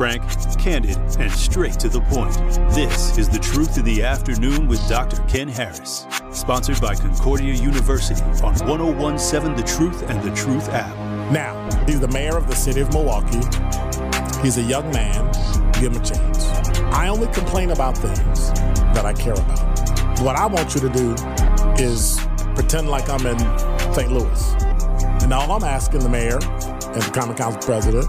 Frank, candid, and straight to the point. This is The Truth in the Afternoon with Dr. Ken Harris. Sponsored by Concordia University on 1017 The Truth and The Truth app. Now, he's the mayor of the city of Milwaukee. He's a young man. Give him a chance. I only complain about things that I care about. What I want you to do is pretend like I'm in St. Louis. And all I'm asking the mayor and the common council president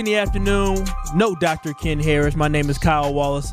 In the Afternoon. No Dr. Ken Harris. My name is Kyle Wallace,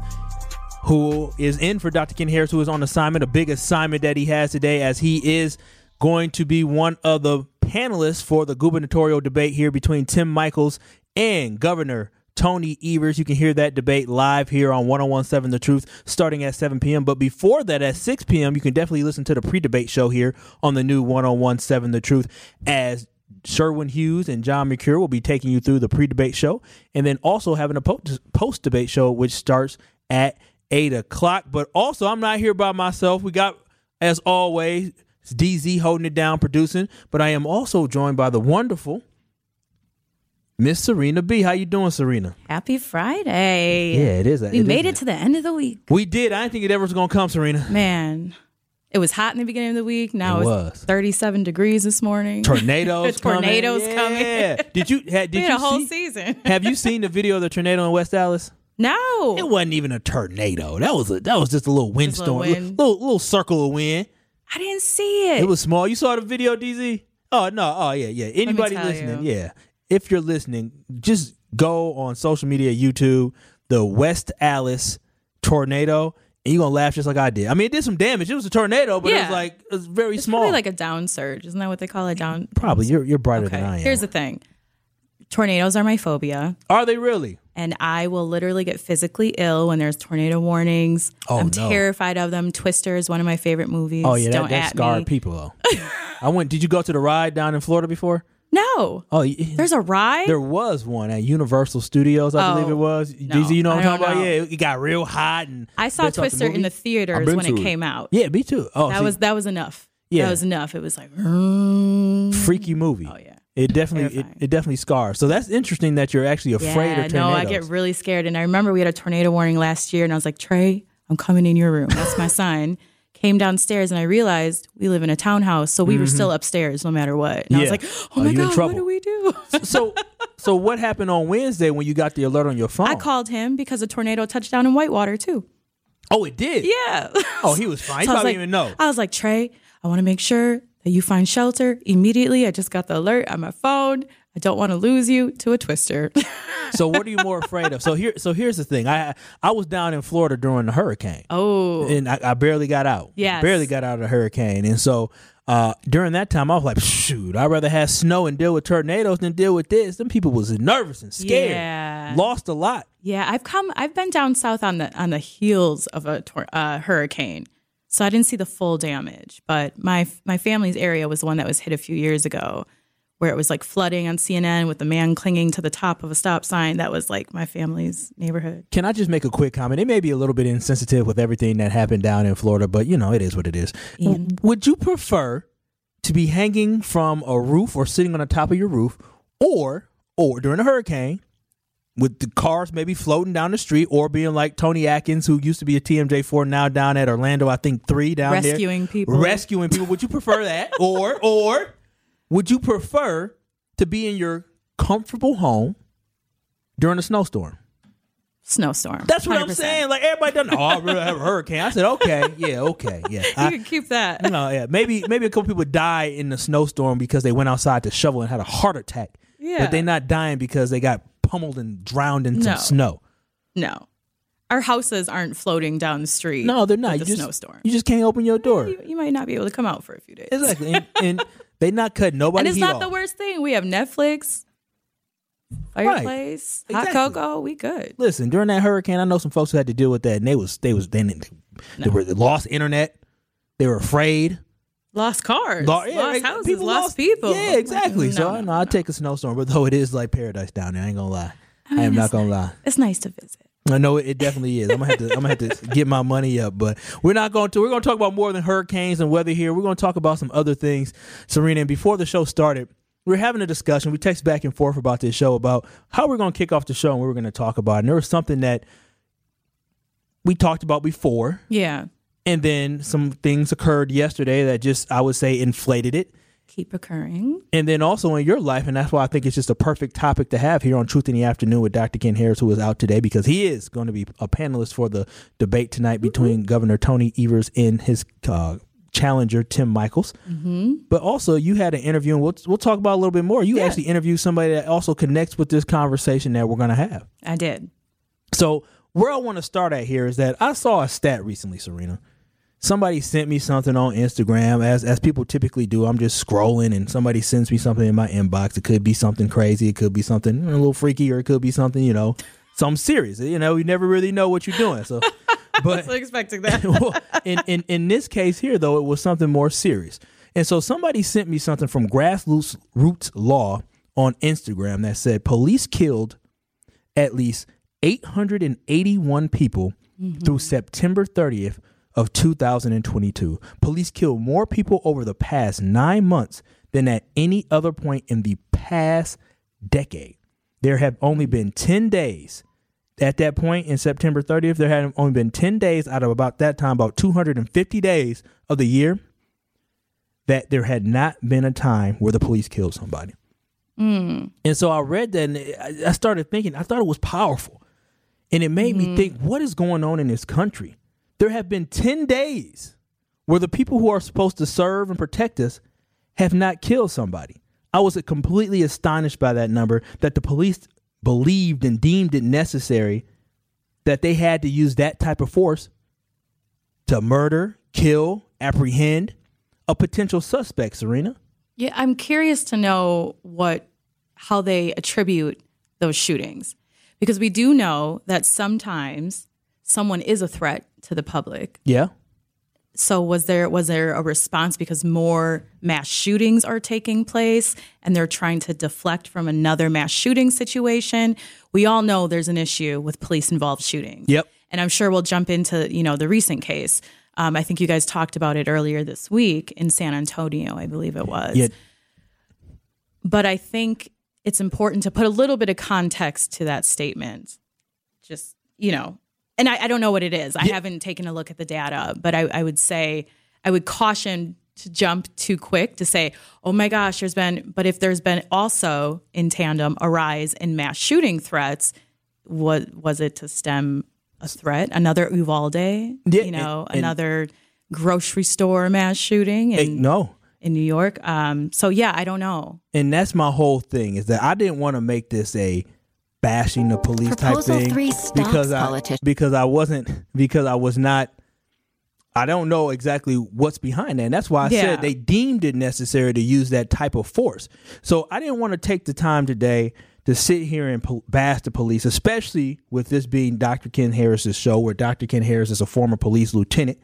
who is in for Dr. Ken Harris, who is on assignment, a big assignment that he has today, as he is going to be one of the panelists for the gubernatorial debate here between Tim Michels and Governor Tony Evers. You can hear that debate live here on 1017 The Truth starting at 7 p.m. But before that, at 6 p.m., you can definitely listen to the pre debate show here on the new 1017 The Truth as Sherwin Hughes and John McCure will be taking you through the pre-debate show, and then also having a post-debate show which starts at eight o'clock. But also, I'm not here by myself. We got, as always, DZ holding it down, producing. But I am also joined by the wonderful Miss Sorina B. How you doing, Sorina? Happy Friday. Yeah, it is. We it made is. it to the end of the week. We did. I didn't think it ever was gonna come, Sorina. Man, it was hot in the beginning of the week. Now It it's was. 37 degrees this morning. Tornadoes, Tornadoes coming. coming. Yeah. Did you? ha- Did we you had a whole see? season. Have you seen the video of the tornado in West Allis? no. It wasn't even a tornado. That was a that was just a little windstorm, little little, wind. little, little circle of wind. I didn't see it. It was small. You saw the video, DZ? Oh no. Oh yeah, yeah. Anybody listening? you. Yeah. If you're listening, just go on social media, YouTube, the West Allis tornado, and you're gonna laugh just like I did. I mean, it did some damage. It was a tornado, but it was like it was very it's small. probably like a down surge. Isn't that what they call it? Down. Probably you're you're brighter Okay. than I am. Here's the thing. Tornadoes are my phobia. Are they really? and I will literally get physically ill when there's tornado warnings. Oh, I'm no. terrified of them. Twister is one of my favorite movies. Oh yeah, that, Don't that at scarred me. people though. I went. Did you go to the ride down in Florida before? No, Oh, there's a ride. There was one at Universal Studios, I believe Oh, it was. no, DZ, you know what I'm talking don't about? Yeah, it got real hot and I saw off the Twister in the theaters when it it. came out. Yeah, me too. Oh, that see, was that was enough. Yeah. that was enough. It was like, mm. freaky movie. oh yeah. It definitely it, it definitely scars. So that's interesting that you're actually afraid yeah, of tornadoes. no, I get really scared. And I remember we had a tornado warning last year, and I was like, Trey, I'm coming in your room. That's my sign. Came downstairs, and I realized we live in a townhouse, so we were still upstairs no matter what. And I Mm-hmm. Was like, Oh, Oh my god, what do we do? so so what happened on Wednesday when you got the alert on your phone? I called him because a tornado touched down in Whitewater too. Oh, it did. Yeah. Oh, he was fine. He So I probably like, didn't even know. I was like, Trey, I want to make sure that you find shelter immediately. I just got the alert on my phone. I don't want to lose you to a twister. so what are you more afraid of? So here so here's the thing. I I was down in Florida during the hurricane. oh, and I, I barely got out. Yeah, barely got out of the hurricane, and so Uh, during that time, I was like, shoot, I'd rather have snow and deal with tornadoes than deal with this. Them people was nervous and scared. Yeah. Lost a lot. Yeah, I've come. I've been down south on the on the heels of a tor- uh, hurricane, so I didn't see the full damage. But my my family's area was the one that was hit a few years ago, where it was like flooding on CNN with the man clinging to the top of a stop sign. That was like my family's neighborhood. Can I just make a quick comment? It may be a little bit insensitive with everything that happened down in Florida, but you know, it is what it is. W- Would you prefer to be hanging from a roof or sitting on the top of your roof or or during a hurricane with the cars maybe floating down the street or being like Tony Atkins who used to be a TMJ4 now down at Orlando I think 3 down there Rescuing people. rescuing people would you prefer that or or would you prefer to be in your comfortable home during a snowstorm Snowstorm. that's what i am saying. Like everybody doesn't. Oh, I really have a hurricane. I said, okay, yeah, okay, yeah. You I, can keep that. you know, yeah. Maybe maybe a couple people die in the snowstorm because they went outside to shovel and had a heart attack. Yeah. But they're not dying because they got pummeled and drowned in some No. snow. No, our houses aren't floating down the street. No, they're not. With You the just, snowstorm. You just can't open your door. You, you might not be able to come out for a few days. Exactly. And, and they not cut nobody. and it's not off. the worst thing. We have Netflix, fireplace, hot Exactly. cocoa. We good. Listen, during that hurricane, I know some folks who had to deal with that, and they was they was they, they were they lost internet. They were afraid. Lost cars, Lo- yeah, lost houses, lost, people. Yeah, exactly. No, so I know I take a snowstorm, but though it is like paradise down there, I ain't gonna lie. I, am not gonna lie. It's nice to visit. I know it, it definitely is. I'm gonna have to I'm gonna have to get my money up, but we're not going to. We're gonna talk about more than hurricanes and weather here. We're gonna talk about some other things, Sorina. And before the show started, we were having a discussion. We text back and forth about this show about how we're gonna kick off the show and what we're gonna talk about. And there was something that we talked about before, Yeah, and then some things occurred yesterday that just I would say inflated it. Keep occurring. And then also in your life, and that's why I think it's just a perfect topic to have here on Truth in the Afternoon with Dr. Ken Harris, who is out today because he is going to be a panelist for the debate tonight between Governor Tony Evers and his uh, challenger Tim Michels. Mm-hmm. But also, you had an interview, and we'll we'll talk about a little bit more. You actually interviewed somebody that also connects with this conversation that we're going to have. I did. So where I want to start at here is that I saw a stat recently, Sorina. Somebody sent me something on Instagram, as as people typically do. I'm just scrolling, and somebody sends me something in my inbox. It could be something crazy, it could be something a little freaky, or it could be something you know, something serious. You know, you never really know what you're doing. So, but expecting that. well, in, in in this case here, though, it was something more serious. And so somebody sent me something from Grassroots Roots Law on Instagram that said police killed at least 881 people through mm-hmm. September 30th of 2022. Police killed more people over the past nine months than at any other point in the past decade. There have only been 10 days at that point in September 30th, there had only been 10 days out of about that time, about 250 days of the year, that there had not been a time where the police killed somebody. Hmm. And so I read that and I- I started thinking, I thought it was powerful. And it made me hmm. think, what is going on in this country? There have been 10 days where the people who are supposed to serve and protect us have not killed somebody. I was completely astonished by that number that the police believed and deemed it necessary that they had to use that type of force to murder, kill, apprehend a potential suspect, Sorina. Yeah, I'm curious to know what how they attribute those shootings because we do know that sometimes someone is a threat to the public. Yeah. So was there was there a response because more mass shootings are taking place and they're trying to deflect from another mass shooting situation? We all know there's an issue with police involved shootings. Yep. And I'm sure we'll jump into, you know, the recent case. Um, I think you guys talked about it earlier this week in San Antonio, I believe it was. Yeah. But I think it's important to put a little bit of context to that statement. Just, you know, and I, I don't know what it is. I haven't taken a look at the data, but I, I would say, I would caution to jump too quick to say, oh my gosh, there's been, but if there's been also in tandem a rise in mass shooting threats, what was it to stem a threat? Another Uvalde, Yeah, you know, and- and- another grocery store mass shooting in, no. in New York. Um, so yeah, I don't know. And that's my whole thing is that I didn't want to make this a bashing the police Proposal type thing three stops because I politicians. because I wasn't because I was not I don't know exactly what's behind that. And that's why I Yeah. said they deemed it necessary to use that type of force. So I didn't want to take the time today to sit here and po- bash the police, especially with this being Dr. Ken Harris's show, where Dr. Ken Harris is a former police lieutenant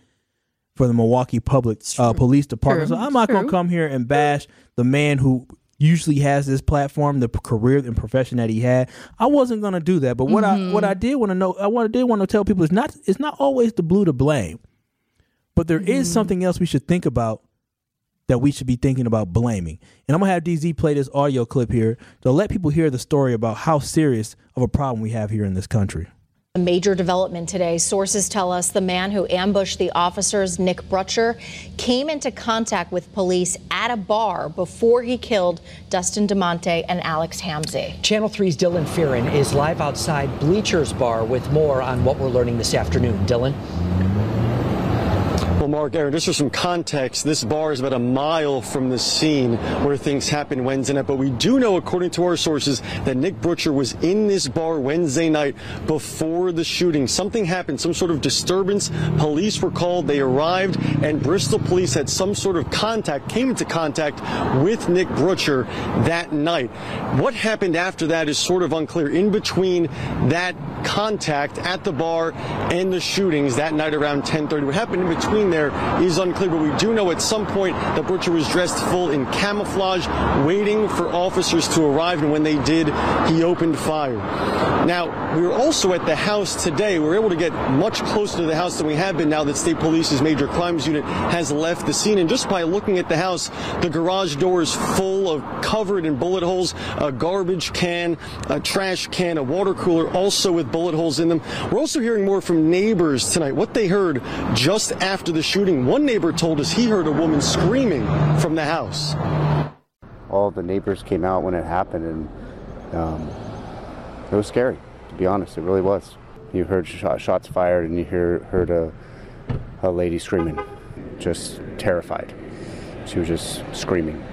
for the Milwaukee Public uh, Police Department. True. So I'm not going to come here and bash the man who usually has this platform, the career and profession that he had. I wasn't going to do that. But what I mm-hmm. what I did want to know, I what I did want to tell people is not it's not always the blue to blame, but there is mm-hmm. something else we should think about that we should be thinking about blaming. And I'm gonna have DZ play this audio clip here to let people hear the story about how serious of a problem we have here in this country. A major development today. Sources tell us the man who ambushed the officers, Nick Brutcher, came into contact with police at a bar before he killed Dustin DeMonte and Alex Hamzy. Channel 3's Dylan Fearon is live outside Bleachers Bar with more on what we're learning this afternoon. Dylan? Mark, Aaron, just for some context, this bar is about a mile from the scene where things happened Wednesday night. But we do know, according to our sources, that Nick Brutcher was in this bar Wednesday night before the shooting. Something happened, some sort of disturbance. Police were called. They arrived, and Bristol police had some sort of contact, came into contact with Nick Brutcher that night. What happened after that is sort of unclear. In between that contact at the bar and the shootings that night around 10:30, what happened in between there is unclear. But we do know at some point that Brutcher was dressed full in camouflage, waiting for officers to arrive, and when they did, he opened fire. Now, we were also at the house today. We were able to get much closer to the house than we have been now that State Police's Major Crimes Unit has left the scene. And just by looking at the house, the garage door is full of covered in bullet holes, a garbage can, a trash can, a water cooler, also with bullet holes in them. We're also hearing more from neighbors tonight. What they heard just after the shooting. One neighbor told us he heard a woman screaming from the house. all the neighbors came out when it happened, and um, it was scary. To be honest, it really was. You heard shot, shots fired, and you hear, heard a, a lady screaming, just terrified. She was just screaming.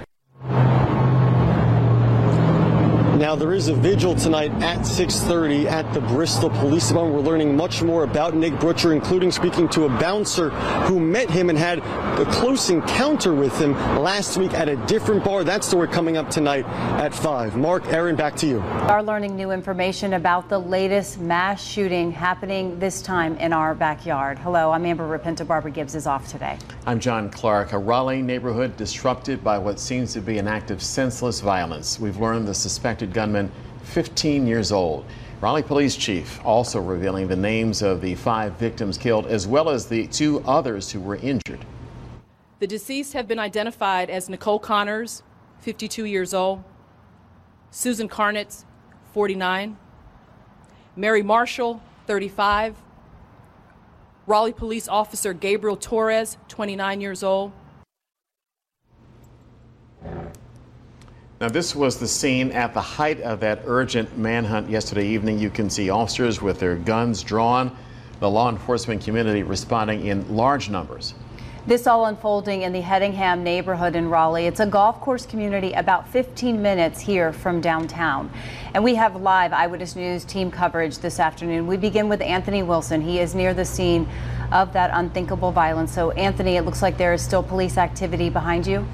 Now there is a vigil tonight at 6:30 at the Bristol Police Department. We're learning much more about Nick Brutcher, including speaking to a bouncer who met him and had a close encounter with him last week at a different bar. That story coming up tonight at 5. Mark, Aaron, back to you. We are learning new information about the latest mass shooting happening this time in our backyard. Hello, I'm Amber Rupinta. Barbara Gibbs is off today. I'm John Clark. A Raleigh neighborhood disrupted by what seems to be an act of senseless violence. We've learned the suspected gunman, 15 years old. Raleigh Police Chief also revealing the names of the five victims killed, as well as the two others who were injured. The deceased have been identified as Nicole Connors, 52 years old, Susan Karnatz, 49, Mary Marshall, 35, Raleigh Police Officer Gabriel Torres, 29 years old, Now, this was the scene at the height of that urgent manhunt yesterday evening. You can see officers with their guns drawn, the law enforcement community responding in large numbers. This all unfolding in the Hedingham neighborhood in Raleigh. It's a golf course community about 15 minutes here from downtown. And we have live Eyewitness News team coverage this afternoon. We begin with Anthony Wilson. He is near the scene of that unthinkable violence. So, Anthony, it looks like there is still police activity behind you.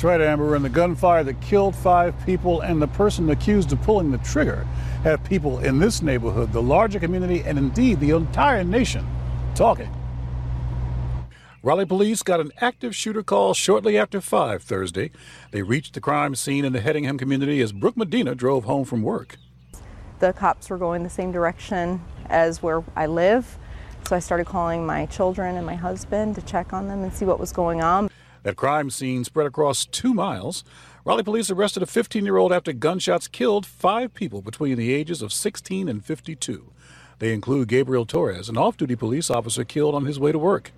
That's right, Amber. And the gunfire that killed five people and the person accused of pulling the trigger have people in this neighborhood, the larger community, and indeed the entire nation talking. Raleigh police got an active shooter call shortly after 5 Thursday. They reached the crime scene in the Hedingham community as Brooke Medina drove home from work. The cops were going the same direction as where I live. So I started calling my children and my husband to check on them and see what was going on. That crime scene spread across two miles. Raleigh police arrested a 15 year old after gunshots killed five people between the ages of 16 and 52. They include Gabriel Torres, an off duty police officer killed on his way to work.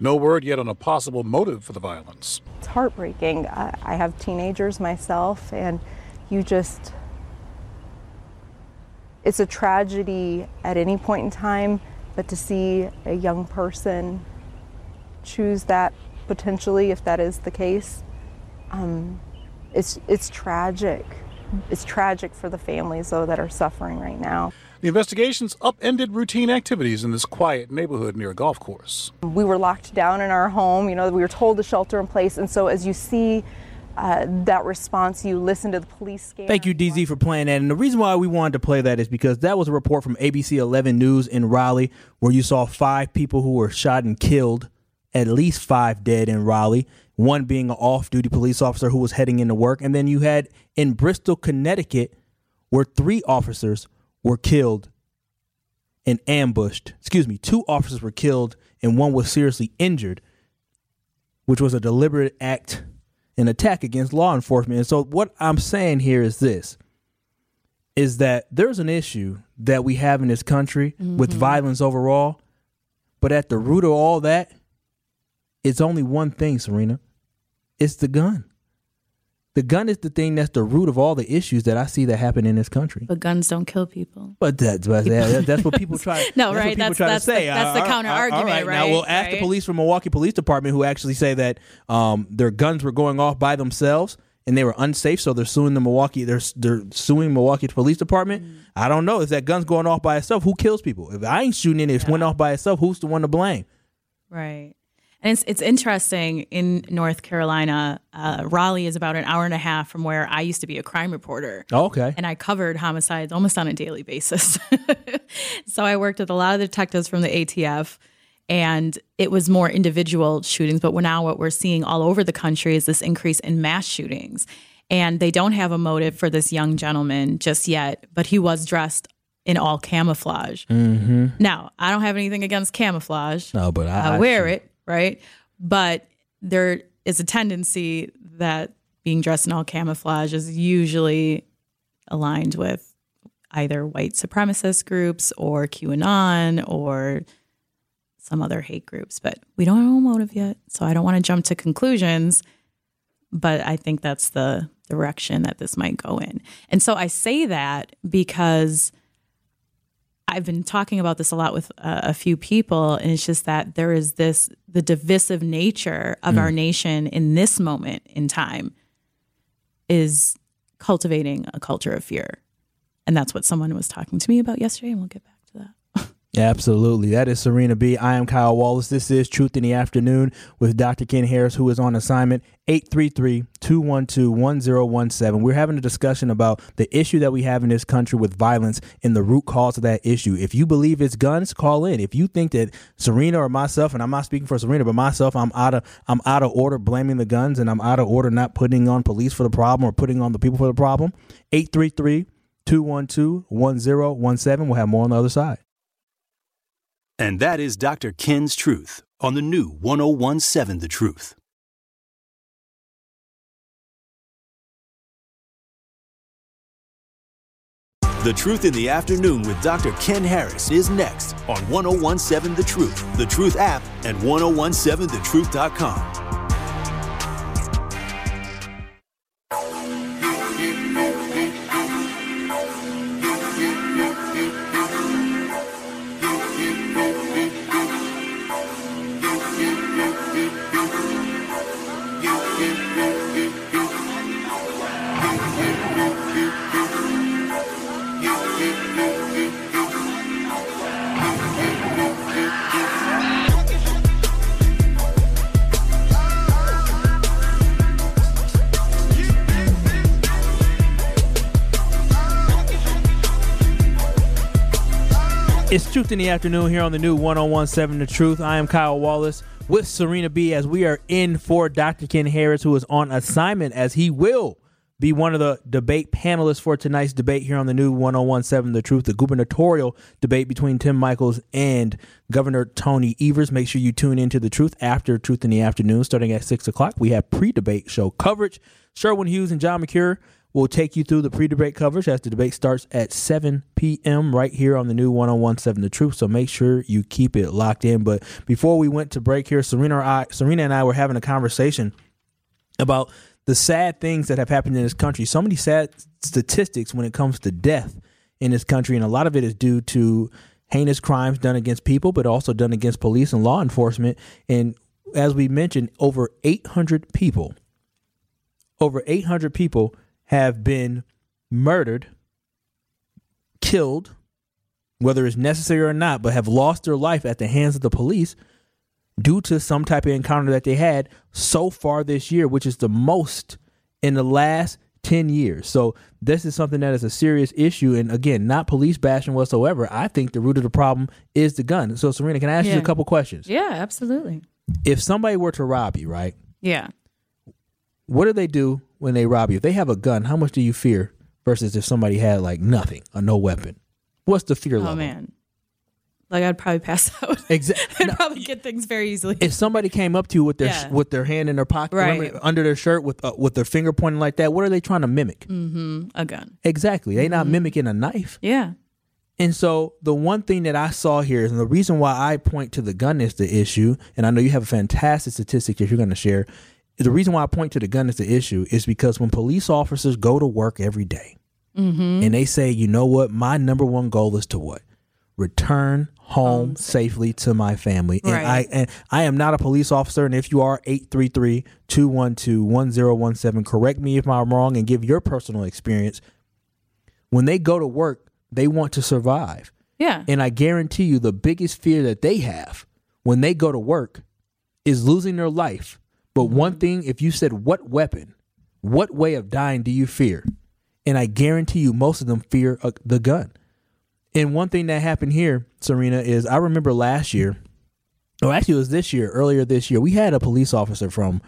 No word yet on a possible motive for the violence. It's heartbreaking. I, have teenagers myself, and you just. It's a tragedy at any point in time, but to see a young person choose that potentially, if that is the case, um, it's it's tragic. it's tragic for the families though that are suffering right now. The investigations upended routine activities in this quiet neighborhood near a golf course. We were locked down in our home. You know, we were told to shelter in place, and so as you see uh, that response, you listen to the police scan. Thank you, DZ, for playing that. And the reason why we wanted to play that is because that was a report from ABC 11 News in Raleigh, where you saw five people who were shot and killed, at least five dead in Raleigh, one being an off duty police officer who was heading into work. And then you had in Bristol, Connecticut, where three officers were killed and ambushed. Excuse me, two officers were killed and one was seriously injured, which was a deliberate act an attack against law enforcement. And so what I'm saying here is this is that there's an issue that we have in this country mm-hmm. with violence overall, but at the root of all that, it's only one thing, Sorina. It's the gun. The gun is the thing that's the root of all the issues that I see that happen in this country. But guns don't kill people. But that's that, that's what people try. no, that's right? That's, that's, the, that's the counter argument, right, right? Now we'll ask right? the police from Milwaukee Police Department who actually say that um, their guns were going off by themselves and they were unsafe, so they're suing the Milwaukee. They're they're suing Milwaukee Police Department. Mm. I don't know. Is that gun's going off by itself? Who kills people? If I ain't shooting it, it yeah. went off by itself. Who's the one to blame? Right. And it's it's interesting in North Carolina. Uh, Raleigh is about an hour and a half from where I used to be a crime reporter. Oh, okay. And I covered homicides almost on a daily basis. so I worked with a lot of detectives from the ATF, and it was more individual shootings. But now what we're seeing all over the country is this increase in mass shootings. And they don't have a motive for this young gentleman just yet, but he was dressed in all camouflage. Mm-hmm. Now, I don't have anything against camouflage. No, but I, I wear I it right? But there is a tendency that being dressed in all camouflage is usually aligned with either white supremacist groups or QAnon or some other hate groups. But we don't know motive yet. So I don't want to jump to conclusions. But I think that's the direction that this might go in. And so I say that because I've been talking about this a lot with uh, a few people, and it's just that there is this the divisive nature of mm. our nation in this moment in time is cultivating a culture of fear. And that's what someone was talking to me about yesterday, and we'll get back Absolutely. That is Sorina B. I am Kyle Wallace. This is Truth in the Afternoon with Dr. Ken Harris, who is on assignment 833 212 1017. We're having a discussion about the issue that we have in this country with violence and the root cause of that issue. If you believe it's guns, call in. If you think that Sorina or myself, and I'm not speaking for Sorina, but myself, I'm out of I'm out of order blaming the guns and I'm out of order not putting on police for the problem or putting on the people for the problem, 833 212 1017. We'll have more on the other side. And that is Dr. Ken's Truth on the new 1017 The Truth. The Truth in the Afternoon with Dr. Ken Harris is next on 1017 The Truth, The Truth app, and 1017thetruth.com. in the Afternoon here on the new 1017 The Truth. I am Kyle Wallace with Sorina B as we are in for Dr. Ken Harris, who is on assignment as he will be one of the debate panelists for tonight's debate here on the new 1017 The Truth, the gubernatorial debate between Tim Michels and Governor Tony Evers. Make sure you tune into The Truth after Truth in the Afternoon, starting at 6 o'clock. We have pre debate show coverage. Sherwin Hughes and John McCure We'll take you through the pre-debate coverage as the debate starts at 7 p.m. right here on the new 1017 The Truth. So make sure you keep it locked in. But before we went to break here, Sorina, I, Sorina and I were having a conversation about the sad things that have happened in this country. So many sad statistics when it comes to death in this country, and a lot of it is due to heinous crimes done against people, but also done against police and law enforcement. And as we mentioned, over 800 people, over 800 people have been murdered, killed, whether it's necessary or not, but have lost their life at the hands of the police due to some type of encounter that they had so far this year, which is the most in the last 10 years. So this is something that is a serious issue. And again, not police bashing whatsoever. I think the root of the problem is the gun. So Sorina, can I ask Yeah. you a couple questions? Yeah, absolutely. If somebody were to rob you, right? Yeah. What do they do when they rob you? If they have a gun, how much do you fear versus if somebody had like nothing or no weapon? What's the fear Oh level? Oh man. Like I'd probably pass out. Exactly. I'd probably get things very easily. If somebody came up to you with their Yeah. with their hand in their pocket, Right. remember, under their shirt with uh, with their finger pointing like that, what are they trying to mimic? mm-hmm. A gun. Exactly. They're Mm-hmm. not mimicking a knife. Yeah. And so the one thing that I saw here, and the reason why I point to the gun is the issue, and I know you have a fantastic statistic that you're going to share. The reason why I point to the gun as the issue is because when police officers go to work every day Mm-hmm. and they say, you know what, my number one goal is to what? Return home safely to my family. And Right. I and I am not a police officer. And if you are 833-212-1017, correct me if I'm wrong and give your personal experience. When they go to work, they want to survive. Yeah. And I guarantee you the biggest fear that they have when they go to work is losing their life. But one thing, if you said, what weapon, what way of dying do you fear? And I guarantee you most of them fear uh, the gun. And one thing that happened here, Sorina, is I remember last year, or actually it was this year, earlier this year, we had a police officer from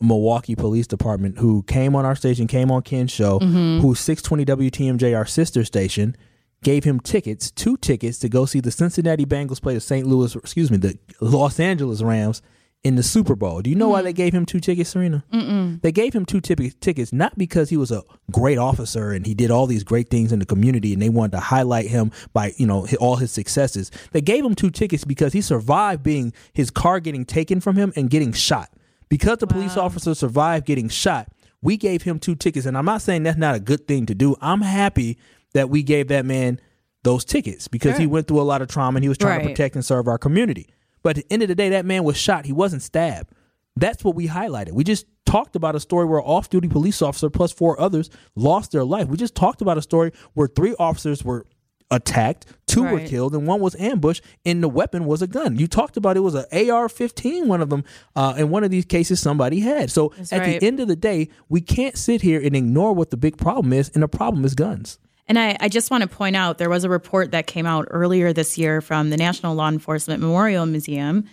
Milwaukee Police Department who came on our station, came on Ken's show, Mhm. who 620 WTMJ, our sister station, gave him tickets, two tickets to go see the Cincinnati Bengals play the St. Louis, excuse me, the Los Angeles Rams in the Super Bowl. Do you know why they mm-hmm. gave him two tickets, Sorina? Mm-mm. They gave him two tipi- tickets not because he was a great officer and he did all these great things in the community and they wanted to highlight him by, you know, all his successes. They gave him two tickets because he survived being his car getting taken from him and getting shot. Because the police officer survived getting shot, we gave him two tickets and I'm not saying that's not a good thing to do. I'm happy that we gave that man those tickets because he went through a lot of trauma and he was trying to protect and serve our community. But at the end of the day, that man was shot. He wasn't stabbed. That's what we highlighted. We just talked about a story where an off duty police officer plus four others lost their life. We just talked about a story where three officers were attacked, two were killed, and one was ambushed, and the weapon was a gun. You talked about it was an AR 15, one of them. Uh, in one of these cases, somebody had. So That's at right. the end of the day, we can't sit here and ignore what the big problem is, and the problem is guns. And I, I just want to point out there was a report that came out earlier this year from the National Law Enforcement Memorial Museum.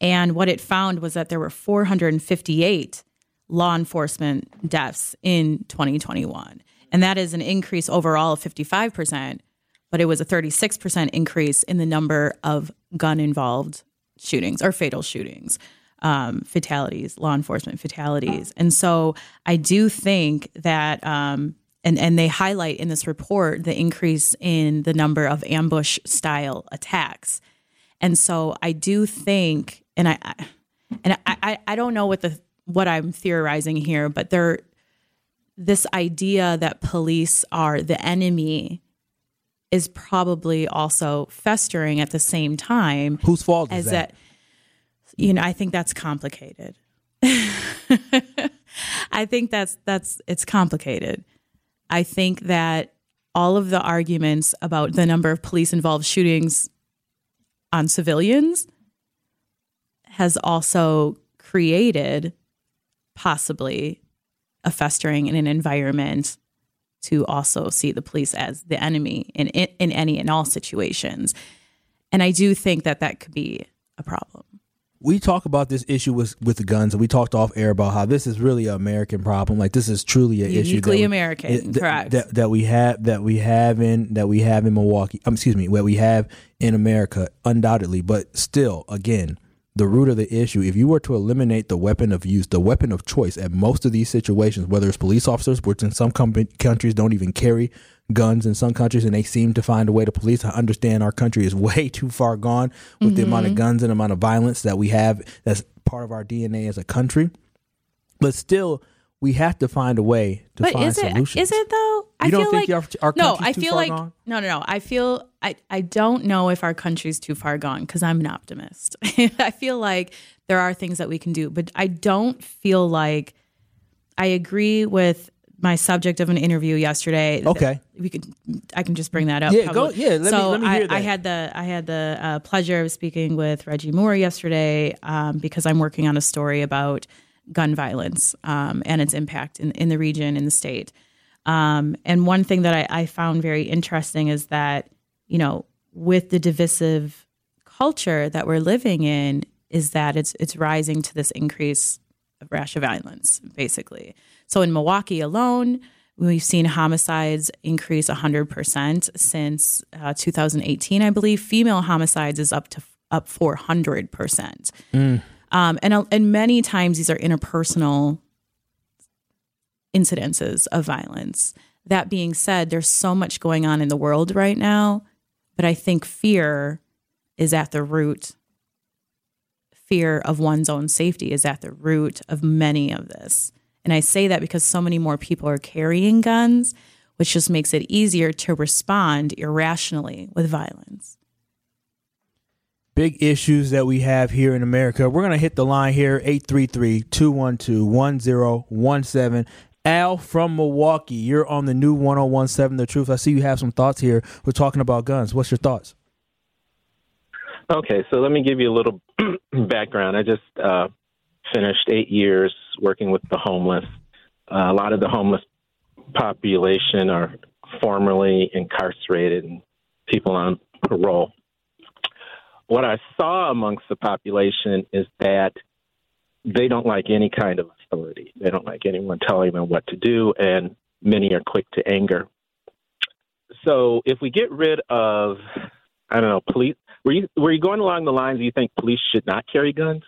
And what it found was that there were 458 law enforcement deaths in 2021. And that is an increase overall of 55%, but it was a 36% increase in the number of gun involved shootings or fatal shootings, um, fatalities, law enforcement fatalities. And so I do think that, um, and, and they highlight in this report the increase in the number of ambush style attacks. And so I do think, and I, and I, I, don't know what the what I'm theorizing here, but there this idea that police are the enemy is probably also festering at the same time. Whose fault is that? You know, I think that's complicated. I think that's that's it's complicated. I think that all of the arguments about the number of police involved shootings on civilians has also created possibly a festering in an environment to also see the police as the enemy in, in, in any and all situations. And I do think that that could be a problem. We talk about this issue with with the guns, and we talked off air about how this is really an American problem. Like this is truly an issue Uniquely that American, it- th- correct. That, that we have that we have in that we have in Milwaukee. Um, excuse me, what we have in America, undoubtedly. But still, again, the root of the issue. If you were to eliminate the weapon of use, the weapon of choice at most of these situations, whether it's police officers, which in some com- countries don't even carry guns in some countries and they seem to find a way to police. I understand our country is way too far gone with the amount of Mhm. guns and amount of violence that we have that's part of our DNA as a country. But still, we have to find a way to but find is it solutions. is it though? I You don't feel think like our- our no. I too feel far like gone? no, no, no. I feel I I don't know if our country's too far gone because I'm an optimist. I feel like there are things that we can do, but I don't feel like I agree with my subject of an interview yesterday. Okay. we could. I can just bring that up. Yeah, go- yeah, let me- so let me hear I, I had the I had the uh, pleasure of speaking with Reggie Moore yesterday um, because I'm working on a story about gun violence um, and its impact in, in the region in the state. Um, and one thing that I, I found very interesting is that you know with the divisive culture that we're living in is that it's it's rising to this increase of rash of violence, basically. So in Milwaukee alone, we've seen homicides increase 100% since uh, 2018, I believe. Female homicides is up to up 400%. Um, and, uh, and many times these are interpersonal incidences of violence. That being said, there's so much going on in the world right now, but I think fear is at the root. Fear of one's own safety is at the root of many of this. And I say that because so many more people are carrying guns, which just makes it easier to respond irrationally with violence. big issues that we have here in America. We're going to hit the line here 833-212-1017. Al from Milwaukee, you're on the new 1017 The Truth. I see you have some thoughts here. We're talking about guns. What's your thoughts? Okay, so let me give you a little background. I just uh, finished eight years working with the homeless. Uh, a lot of the homeless population are formerly incarcerated and people on parole. What I saw amongst the population is that they don't like any kind of authority. They don't like anyone telling them what to do, and many are quick to anger. So if we get rid of, I don't know, police. Were you were you going along the lines? Do you think police should not carry guns?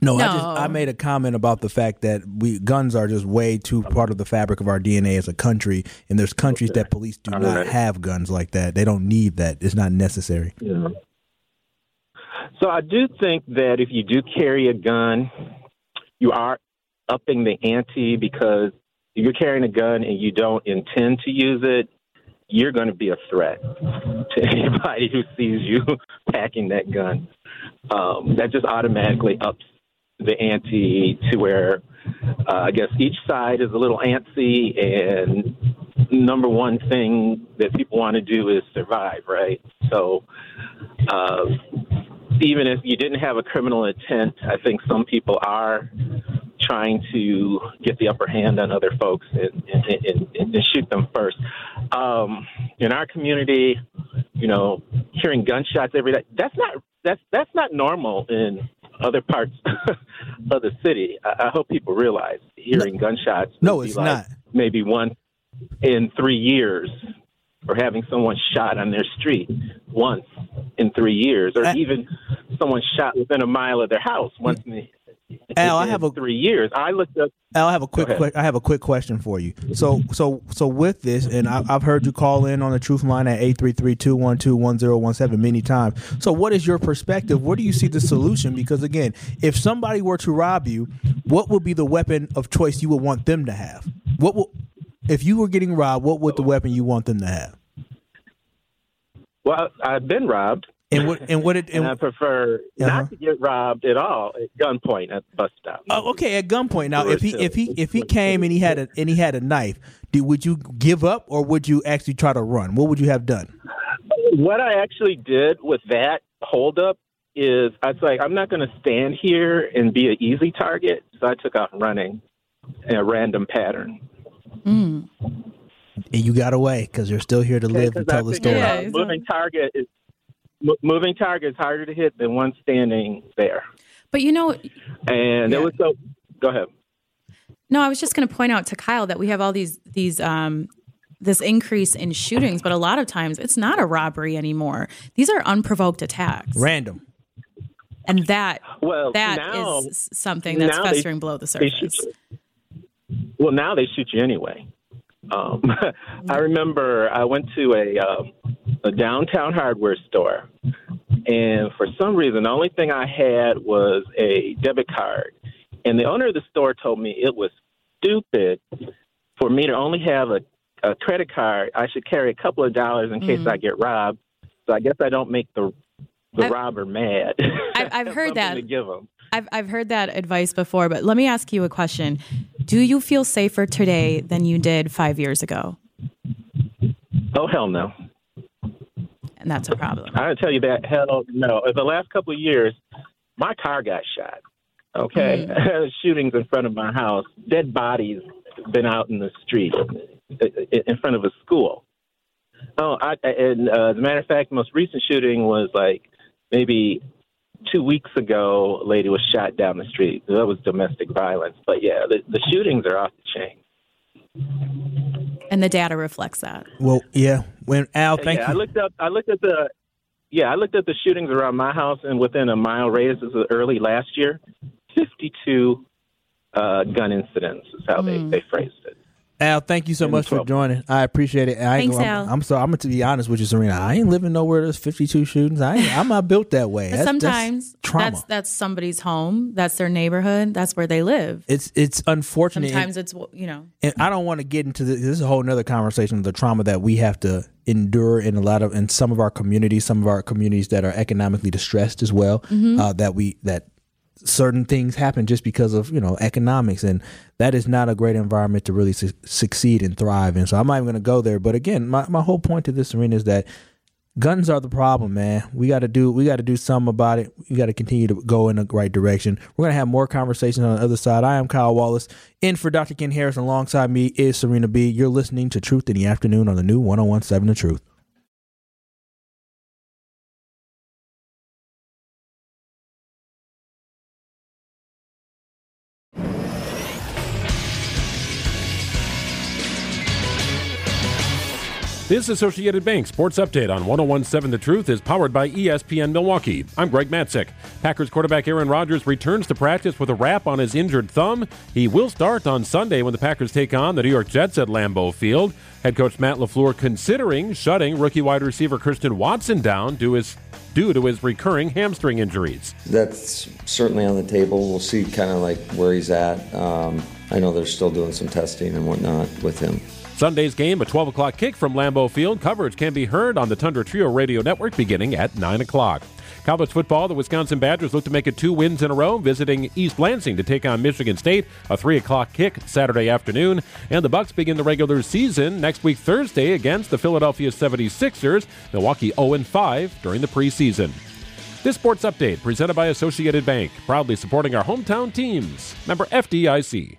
No, I just I made a comment about the fact that we guns are just way too part of the fabric of our DNA as a country, and there's countries that police do All not right. have guns like that. They don't need that. It's not necessary. Yeah. So I do think that if you do carry a gun, you are upping the ante because if you're carrying a gun and you don't intend to use it, you're going to be a threat to anybody who sees you packing that gun. Um, that just automatically ups the ante to where uh, I guess each side is a little antsy, and number one thing that people want to do is survive, right? So, uh, even if you didn't have a criminal intent, I think some people are trying to get the upper hand on other folks and, and, and, and shoot them first. Um, in our community, you know, hearing gunshots every day, that's not that's that's not normal in other parts of the city. I, I hope people realize hearing gunshots. No, it's like not. Maybe one in three years, or having someone shot on their street once in three years, or even someone shot within a mile of their house once in, the, Al, I have a three years. I looked up. Al, I have a quick I have a quick question for you. So so so with this, and I, I've heard you call in on the truth line at 833-212-1017 many times. So what is your perspective? Where do you see the solution? Because again, if somebody were to rob you, what would be the weapon of choice you would want them to have? What will if you were getting robbed? What would the weapon you want them to have? Well, I've been robbed. And what and what it and, I prefer Uh-huh. not to get robbed at all at gunpoint at the bus stop. Oh, okay. At gunpoint. Now, if he if he if he came and he had a and he had a knife, do, would you give up or would you actually try to run? What would you have done? What I actually did with that holdup is I was like, I'm not going to stand here and be an easy target. So I took off running in a random pattern. Mm. And you got away because you're still here to live to Because I tell the figured, story. uh, moving target is mo- moving target is harder to hit than one standing there. But you know, And it was so. Go ahead. No, I was just going to point out to Kyle that we have all these these um this increase in shootings, but a lot of times it's not a robbery anymore. These are unprovoked attacks, Random. and that Well, that now- is something that's now they- below the they shoot surface. Well, now they shoot you anyway. Um, I remember I went to a um, a downtown hardware store, and for some reason, the only thing I had was a debit card, and the owner of the store told me it was stupid for me to only have a, a credit card. I should carry a couple of dollars in case Mhm. I get robbed. So I guess I don't make the the I've- robber mad. I, I've heard that. to give 'em. I've I've heard that advice before, but let me ask you a question. Do you feel safer today than you did five years ago? Oh hell no. And that's a problem. I tell you that hell no. In the last couple of years, my car got shot. Okay, mm. shootings in front of my house. Dead bodies been out in the street in front of a school. Oh, I, and uh, as a matter of fact, the most recent shooting was like maybe two weeks ago. A lady was shot down the street. That was domestic violence. But yeah, the, the shootings are off the chain. And the data reflects that. Well, yeah. When Al, thank yeah, you. I looked up. I looked at the. Yeah, I looked at the shootings around my house, and within a mile radius, this was early last year. Fifty-two uh, gun incidents is how mm. they, hmm. they phrased it. Al, thank you so much for joining. I appreciate it. I Thanks, I'm, Al. I'm sorry. I'm going to be honest with you, Sorina. I ain't living nowhere there's 52 shootings. I ain't, I'm not built that way. That's, sometimes that's, that's, that's somebody's home. That's their neighborhood. That's where they live. It's it's unfortunate. Sometimes and, it's you know. And I don't want to get into this. This is a whole other conversation of the trauma that we have to endure in a lot of in some of our communities, some of our communities that are economically distressed as well. Mm-hmm. Uh, that we that certain things happen just because of you know economics and that is not a great environment to really su- succeed and thrive in so i'm not even going to go there but again my, my whole point to this arena is that guns are the problem man. We got to do we got to do something about it. We got to continue to go in the right direction. We're to have more conversations on the other side. I am kyle wallace in for dr ken harris alongside me is Sorina b. You're listening to truth in the afternoon on the new 1017 the truth This Associated Bank Sports Update on 1017 The Truth is powered by ESPN Milwaukee. I'm Greg Matzek. Packers quarterback Aaron Rodgers returns to practice with a wrap on his injured thumb. He will start on Sunday when the Packers take on the New York Jets at Lambeau Field. Head coach Matt LaFleur considering shutting rookie wide receiver Christian Watson down due, his, due to his recurring hamstring injuries. That's certainly on the table. We'll see kind of like where he's at. Um, I know they're still doing some testing and whatnot with him. Sunday's game, a 12 o'clock kick from Lambeau Field. Coverage can be heard on the Tundra Trio Radio Network beginning at 9 o'clock. College football, the Wisconsin Badgers look to make it two wins in a row, visiting East Lansing to take on Michigan State. A 3 o'clock kick Saturday afternoon. And the Bucks begin the regular season next week Thursday against the Philadelphia 76ers. Milwaukee 0-5 during the preseason. This sports update presented by Associated Bank, proudly supporting our hometown teams. Member FDIC.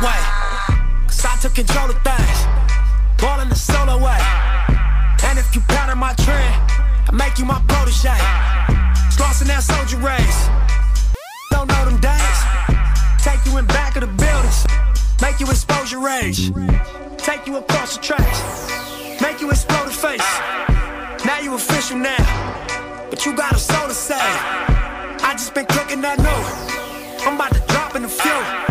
way. Cause I took control of things. Ballin' the solo way. And if you pattern my trend, I make you my protege. Slossing that soldier race. Don't know them days. Take you in back of the buildings. Make you expose your rage. Take you across the tracks. Make you explode the face. Now you official now, but you got a soul to say. I just been cooking that new. I'm about to drop in the few.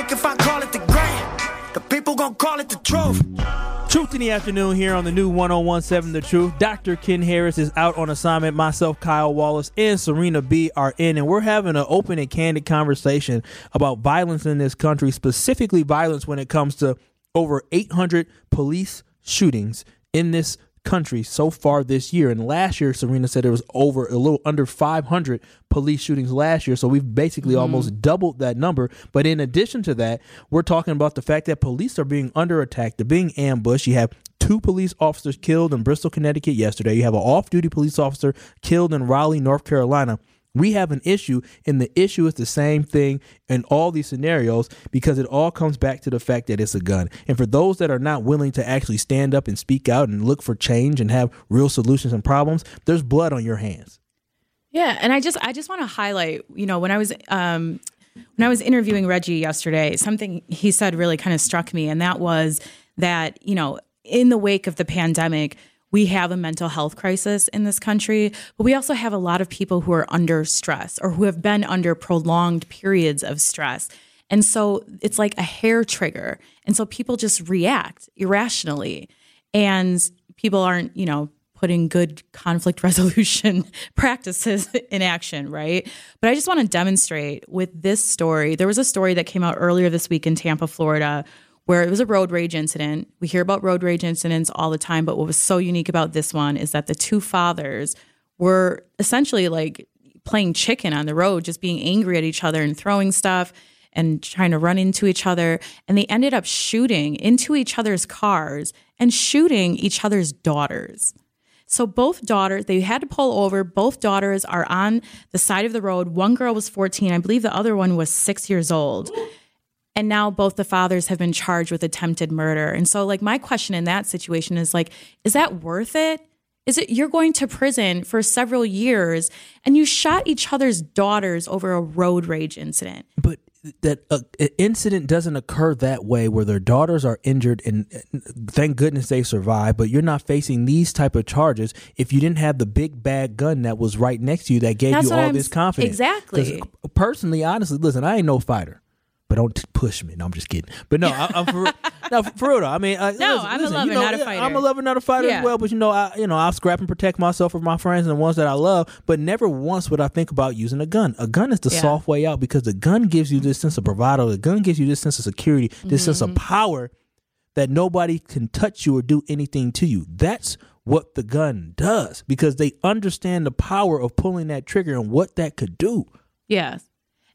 Think if I call it the great, the people gon' call it the truth. Truth in the afternoon here on the new 1017 The Truth. Dr. Ken Harris is out on assignment. Myself, Kyle Wallace, and Sorina B are in, and we're having an open and candid conversation about violence in this country, specifically violence when it comes to over 800 police shootings in this country so far this year. And last year, Sorina said it was over a little under 500 police shootings last year. So we've basically mm-hmm. almost doubled that number. But in addition to that, we're talking about the fact that police are being under attack, they're being ambushed. You have two police officers killed in Bristol, Connecticut yesterday. You have an off duty police officer killed in Raleigh, North Carolina. We have an issue, and the issue is the same thing in all these scenarios because it all comes back to the fact that it's a gun. And for those that are not willing to actually stand up and speak out and look for change and have real solutions and problems, there's blood on your hands. Yeah, and I just I just want to highlight, you know, when I was um when I was interviewing Reggie yesterday, something he said really kind of struck me, and that was that, you know, in the wake of the pandemic, we have a mental health crisis in this country, but we also have a lot of people who are under stress or who have been under prolonged periods of stress. And so it's like a hair trigger. And so people just react irrationally. And people aren't, you know, putting good conflict resolution practices in action, right? But I just want to demonstrate with this story. There was a story that came out earlier this week in Tampa, Florida, where it was a road rage incident. We hear about road rage incidents all the time, but what was so unique about this one is that the two fathers were essentially like playing chicken on the road, just being angry at each other and throwing stuff and trying to run into each other. And they ended up shooting into each other's cars and shooting each other's daughters. So both daughters, they had to pull over. Both daughters are on the side of the road. One girl was 14. I believe the other one was six years old. And now both the fathers have been charged with attempted murder. And so, like, my question in that situation is like, is that worth it? Is it you're going to prison for several years and you shot each other's daughters over a road rage incident? But that uh, incident doesn't occur that way where their daughters are injured and thank goodness they survived but you're not facing these type of charges if you didn't have the big bad gun that was right next to you that gave That's you all I'm this confidence exactly personally honestly listen i ain't no fighter but don't push me. No, I'm just kidding. But no, I, I'm for, no, for real though. I mean, uh, No, listen, I'm a lover, you know, not a fighter. I'm a lover, not a fighter Yeah. as well. But you know, I, you know, I'll scrap and protect myself for my friends and the ones that I love. But never once would I think about using a gun. A gun is the Yeah. soft way out because the gun gives you this sense of bravado. The gun gives you this sense of security, this sense Mm-hmm. of power that nobody can touch you or do anything to you. That's what the gun does because they understand the power of pulling that trigger and what that could do. Yes.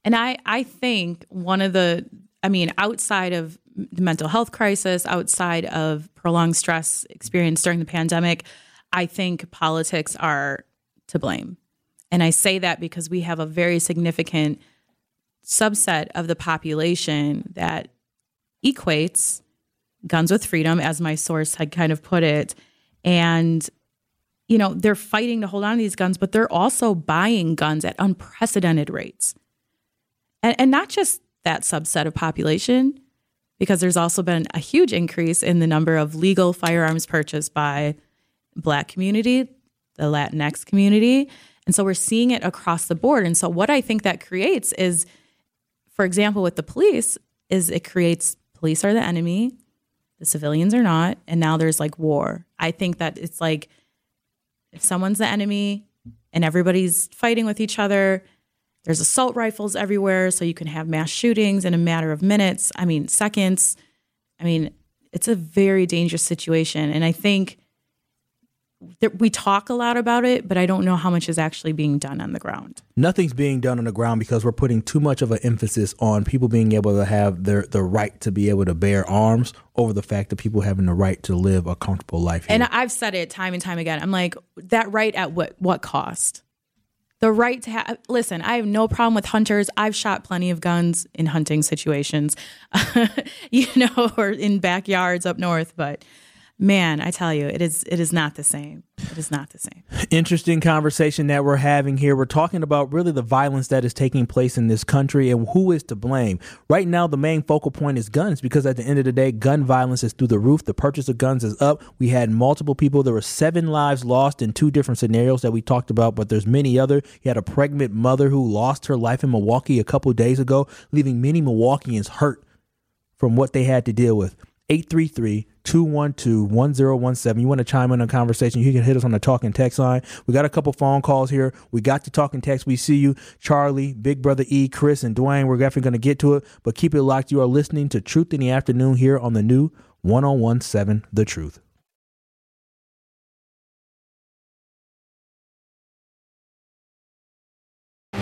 And I, I think one of the, I mean, outside of the mental health crisis, outside of prolonged stress experienced during the pandemic, I think politics are to blame. And I say that because we have a very significant subset of the population that equates guns with freedom, as my source had kind of put it. And you know, they're fighting to hold on to these guns, but they're also buying guns at unprecedented rates. And, and not just that subset of population, because there's also been a huge increase in the number of legal firearms purchased by Black community, the Latinx community. And so we're seeing it across the board. And so what I think that creates is, for example, with the police, is it creates police are the enemy, the civilians are not, and now there's like war. I think that it's like if someone's the enemy and everybody's fighting with each other, there's assault rifles everywhere, so you can have mass shootings in a matter of minutes. I mean, seconds. I mean, it's a very dangerous situation. And I think that we talk a lot about it, but I don't know how much is actually being done on the ground. Nothing's being done on the ground because we're putting too much of an emphasis on people being able to have their the right to be able to bear arms over the fact that people having the right to live a comfortable life. And I've said it time and time again. I'm like, that right at what what cost? The right to have listen, I have no problem with hunters. I've shot plenty of guns in hunting situations, you know, or in backyards up north, but man, I tell you, it is it is not the same. It is not the same. interesting conversation that we're having here. We're talking about really the violence that is taking place in this country and who is to blame. Right now, the main focal point is guns because at the end of the day, gun violence is through the roof. The purchase of guns is up. We had multiple people. There were seven lives lost in two different scenarios that we talked about, but there's many other. You had a pregnant mother who lost her life in Milwaukee a couple days ago, leaving many Milwaukeeans hurt from what they had to deal with. 833-212-1017. You want to chime in on a conversation, you can hit us on the talking text line. We got a couple phone calls here. We got to talking text. We see you, Charlie, Big Brother E, Chris, and Dwayne. We're definitely going to get to it, but keep it locked. You are listening to Truth in the Afternoon here on the new 1017 The Truth.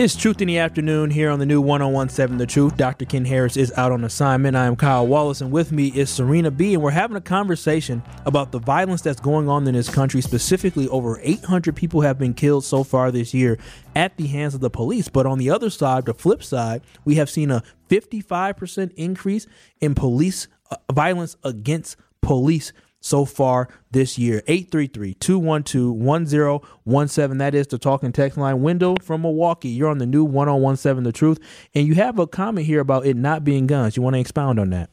It's Truth in the Afternoon here on the new 1017 The Truth. Dr. Ken Harris is out on assignment. I am Kyle Wallace, and with me is Sorina B. And we're having a conversation about the violence that's going on in this country. Specifically, over 800 people have been killed so far this year at the hands of the police. But on the other side, the flip side, we have seen a 55% increase in police uh, violence against police so far this year. 833-212-1017. That is the talking text line. Wendell from Milwaukee. You're on the new 1017 The Truth. And you have a comment here about it not being guns. You want to expound on that?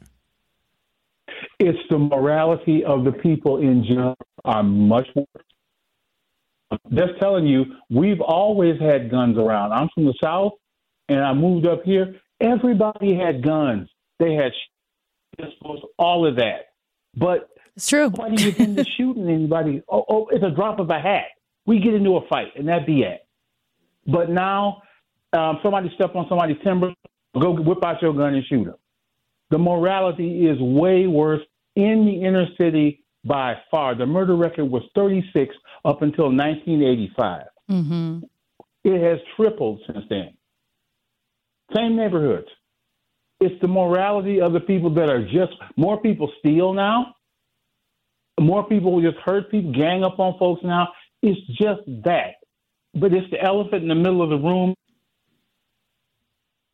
It's the morality of the people in general are much more. Just telling you, we've always had guns around. I'm from the South, and I moved up here. Everybody had guns. They had pistols, all of that. But it's true. Nobody was into shooting anybody. Oh, oh, it's a drop of a hat. We get into a fight, and that be it. But now, um, somebody step on somebody's timber, go whip out your gun and shoot them. The morality is way worse in the inner city by far. The murder record was 36 up until 1985. Mm-hmm. It has tripled since then. Same neighborhoods. It's the morality of the people that are just more people steal now more people just hurt people, gang up on folks now. It's just that. But it's the elephant in the middle of the room.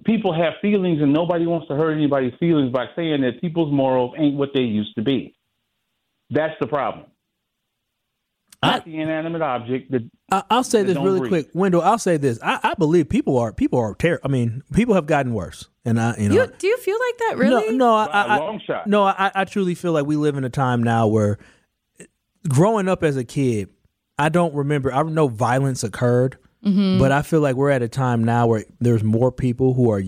People have feelings, and nobody wants to hurt anybody's feelings by saying that people's morals ain't what they used to be. That's the problem. Not the inanimate object. That, I, will say that this really breathe. quick, Wendell. I'll say this. I, I believe people are people are ter- I mean, people have gotten worse, and I you know You, do you feel like that really? No, no, I, By a I, long shot. no, I, I truly feel like we live in a time now where, growing up as a kid, I don't remember. I know violence occurred, Mhm. but I feel like we're at a time now where there's more people who are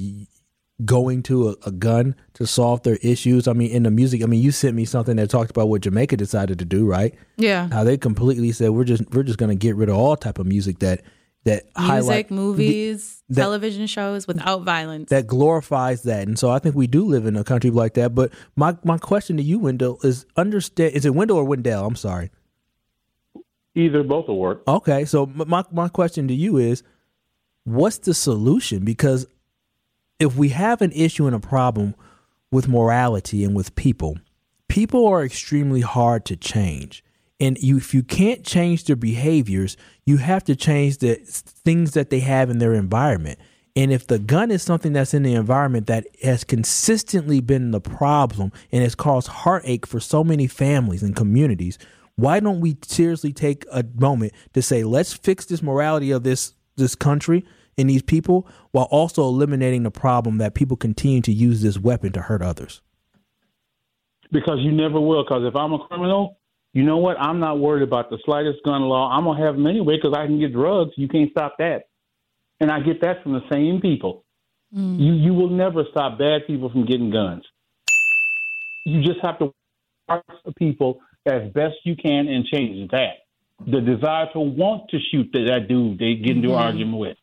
going to a, a gun to solve their issues. I mean, in the music, I mean, you sent me something that talked about what Jamaica decided to do, right? Yeah. How they completely said we're just we're just going to get rid of all type of music that that highlight Music, movies, that- television shows without violence. that glorifies that. And so I think we do live in a country like that. But my, my question to you, Wendell, is understand is it Wendell or Wendell? I'm sorry. Either both will work. Okay, so my my question to you is, what's the solution? Because if we have an issue and a problem with morality and with people, people are extremely hard to change. And you, if you can't change their behaviors, you have to change the things that they have in their environment. And if the gun is something that's in the environment that has consistently been the problem and has caused heartache for so many families and communities, why don't we seriously take a moment to say, let's fix this morality of this this country and these people while also eliminating the problem that people continue to use this weapon to hurt others? because you never will. Because if I'm a criminal, you know what? I'm not worried about the slightest gun law. I'm gonna have them anyway because I can get drugs. You can't stop that, and I get that from the same people. You you will never stop bad people from getting guns. You just have to watch the people as best you can and change that. The desire to want to shoot that, that dude they get into an Mhm. argument with.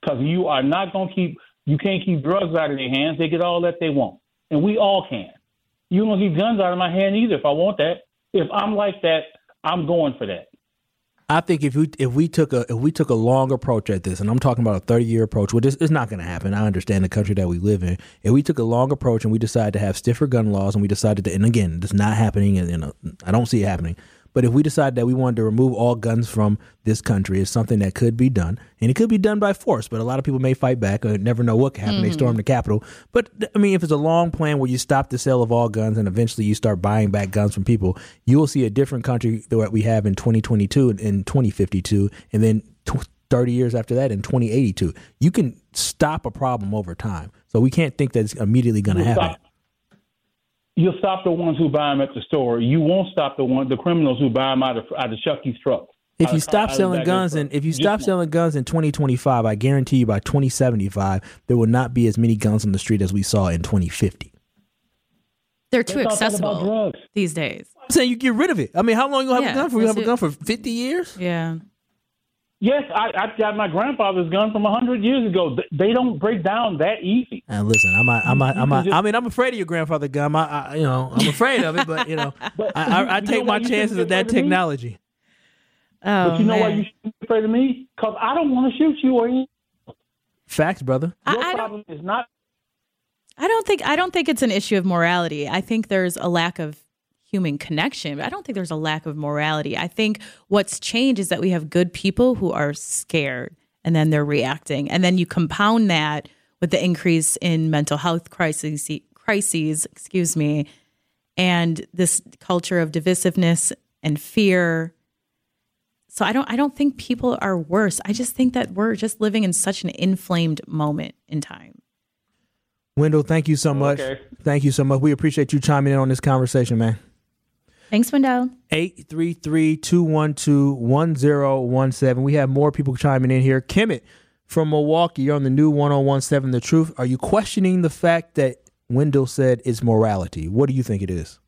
Because you are not going to keep, you can't keep drugs out of their hands. They get all that they want. And we all can. You don't keep guns out of my hand either if I want that. If I'm like that, I'm going for that. I think if we if we took a if we took a long approach at this, and I'm talking about a 30 year approach, which is it's not going to happen. I understand the country that we live in. If we took a long approach and we decided to have stiffer gun laws, and we decided to, and again, it's not happening, and I don't see it happening. But if we decide that we wanted to remove all guns from this country, it's something that could be done, and it could be done by force. But a lot of people may fight back, or never know what can happen. They Mhm. storm the Capitol. But I mean, if it's a long plan where you stop the sale of all guns and eventually you start buying back guns from people, you will see a different country than what we have in 2022 and in 2052, and then tw 30 years after that in 2082. You can stop a problem over time. So we can't think that it's immediately going to happen. stop- You'll stop the ones who buy them at the store. You won't stop the one the criminals who buy them out of out of Chucky's truck. If you stop selling guns and if you stop selling guns in 2025, I guarantee you by 2075 there will not be as many guns on the street as we saw in 2050. They're too Let's not talk about accessible drugs. these days. I'm saying you get rid of it. I mean, how long you gonna have Yeah, a gun for? You that's have a gun for 50 years? Yeah. Yes, I, I got my grandfather's gun from hundred years ago. They don't break down that easy. And listen, I'm not, I'm not, You I'm just- I mean, I'm afraid of your grandfather gun. I, I, you know, I'm afraid of it, but you know, I, I, I you take know my why you shouldn't chances be with that afraid of me? technology. Oh, but you oh, know why you shouldn't be afraid of me? Because I don't want to shoot you or anything. Facts, brother. Your problem is not I don't think I don't think it's an issue of morality. I think there's a lack of human connection. I don't think there's a lack of morality. I think what's changed is that we have good people who are scared and then they're reacting. And then you compound that with the increase in mental health crises crises, excuse me, and this culture of divisiveness and fear. So I don't I don't think people are worse. I just think that we're just living in such an inflamed moment in time. Wendell, thank you so much. Okay. Thank you so much. We appreciate you chiming in on this conversation, man. Thanks, Wendell. 833-212-1017. We have more people chiming in here. Kimmit from Milwaukee, you're on the new 1017 The Truth. Are you questioning the fact that Wendell said it's morality? What do you think it is?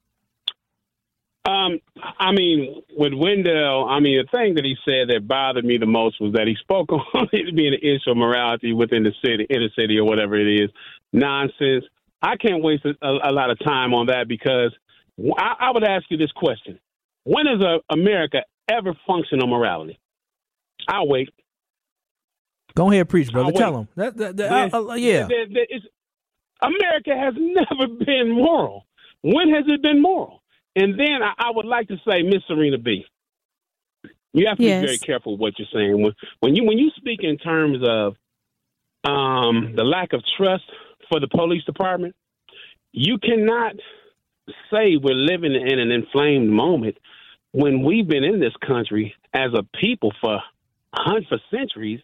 Um, I mean, with Wendell, I mean, the thing that he said that bothered me the most was that he spoke on it being an issue of morality within the city, inner city, or whatever it is. Nonsense. I can't waste a, a lot of time on that because I, I would ask you this question: When has a, America ever functioned on morality? I'll wait. Go ahead, preach, brother. I'll Tell them. That, that, that- There- uh, uh, yeah. there- there is- America has never been moral. When has it been moral? And then I, I would like to say, Miss Sorina B, you have to Yes. be very careful what you're saying. When, when you when you speak in terms of um, the lack of trust for the police department, you cannot say we're living in an inflamed moment when we've been in this country as a people for hundreds for centuries,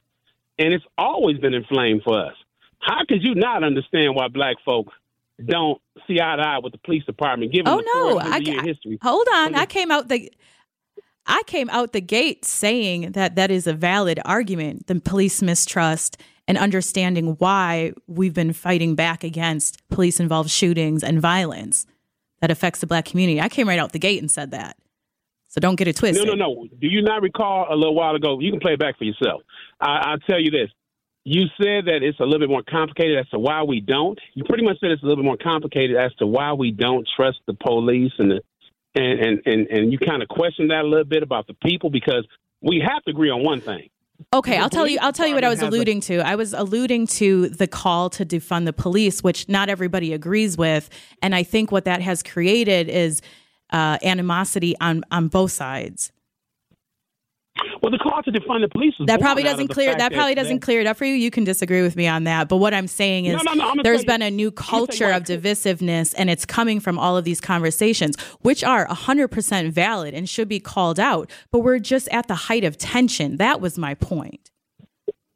and it's always been inflamed for us. How could you not understand why black folk don't see eye to eye with the police department given Oh the no, I, I- history? hold on. I came out the I came out the gate saying that that is a valid argument, the police mistrust and understanding why we've been fighting back against police involved shootings and violence that affects the black community. I came right out the gate and said that. So don't get it twisted. No, no, no. Do you not recall a little while ago? You can play it back for yourself. I, I'll tell you this. You said that it's a little bit more complicated as to why we don't. You pretty much said it's a little bit more complicated as to why we don't trust the police and the and and and, and you kind of questioned that a little bit about the people because we have to agree on one thing. Okay, I'll tell you. I'll tell you what I was alluding to. I was alluding to the call to defund the police, which not everybody agrees with, and I think what that has created is uh, animosity on on both sides. Well, the call to defund the police was That probably doesn't clear that, probably doesn't clear it up for you. You can disagree with me on that, but what I'm saying is, No, no, no, I'm gonna there's tell you- been a new I'm gonna tell you culture of divisiveness, and it's coming from all of these conversations, which are 100% valid and should be called out. But we're just at the height of tension. That was my point.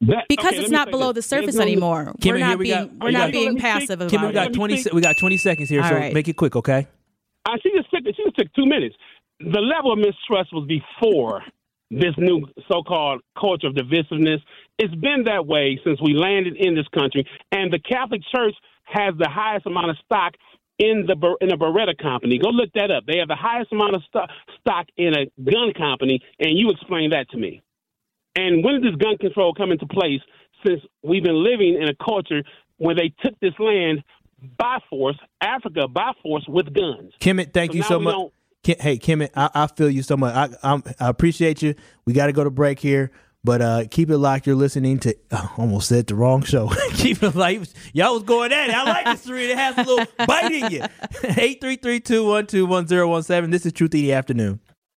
That- Because okay, it's not below this. the surface There's anymore. Kimmy, we're here not we being got- we're not got- being passive speak. about we got it. twenty. se- We got twenty seconds here, All so right. make it quick, okay? I she just took she just took two minutes. The level of mistrust was before this new so-called culture of divisiveness. It's been that way since we landed in this country, and the Catholic Church has the highest amount of stock in the in a Beretta company. Go look that up. They have the highest amount of sto- stock in a gun company, and you explain that to me. And when did this gun control come into place? Since we've been living in a culture where they took this land by force, Africa by force with guns. Kimmit, thank So you so much. Don't- Hey, Kim, I, I feel you so much. I, I'm, I appreciate you. We got to go to break here, but uh, keep it locked. You're listening to. I almost said the wrong show. keep it like y'all was going at it. I like this three. It has a little bite in you. Eight three three two one two one zero one seven. This is Truth in the Afternoon.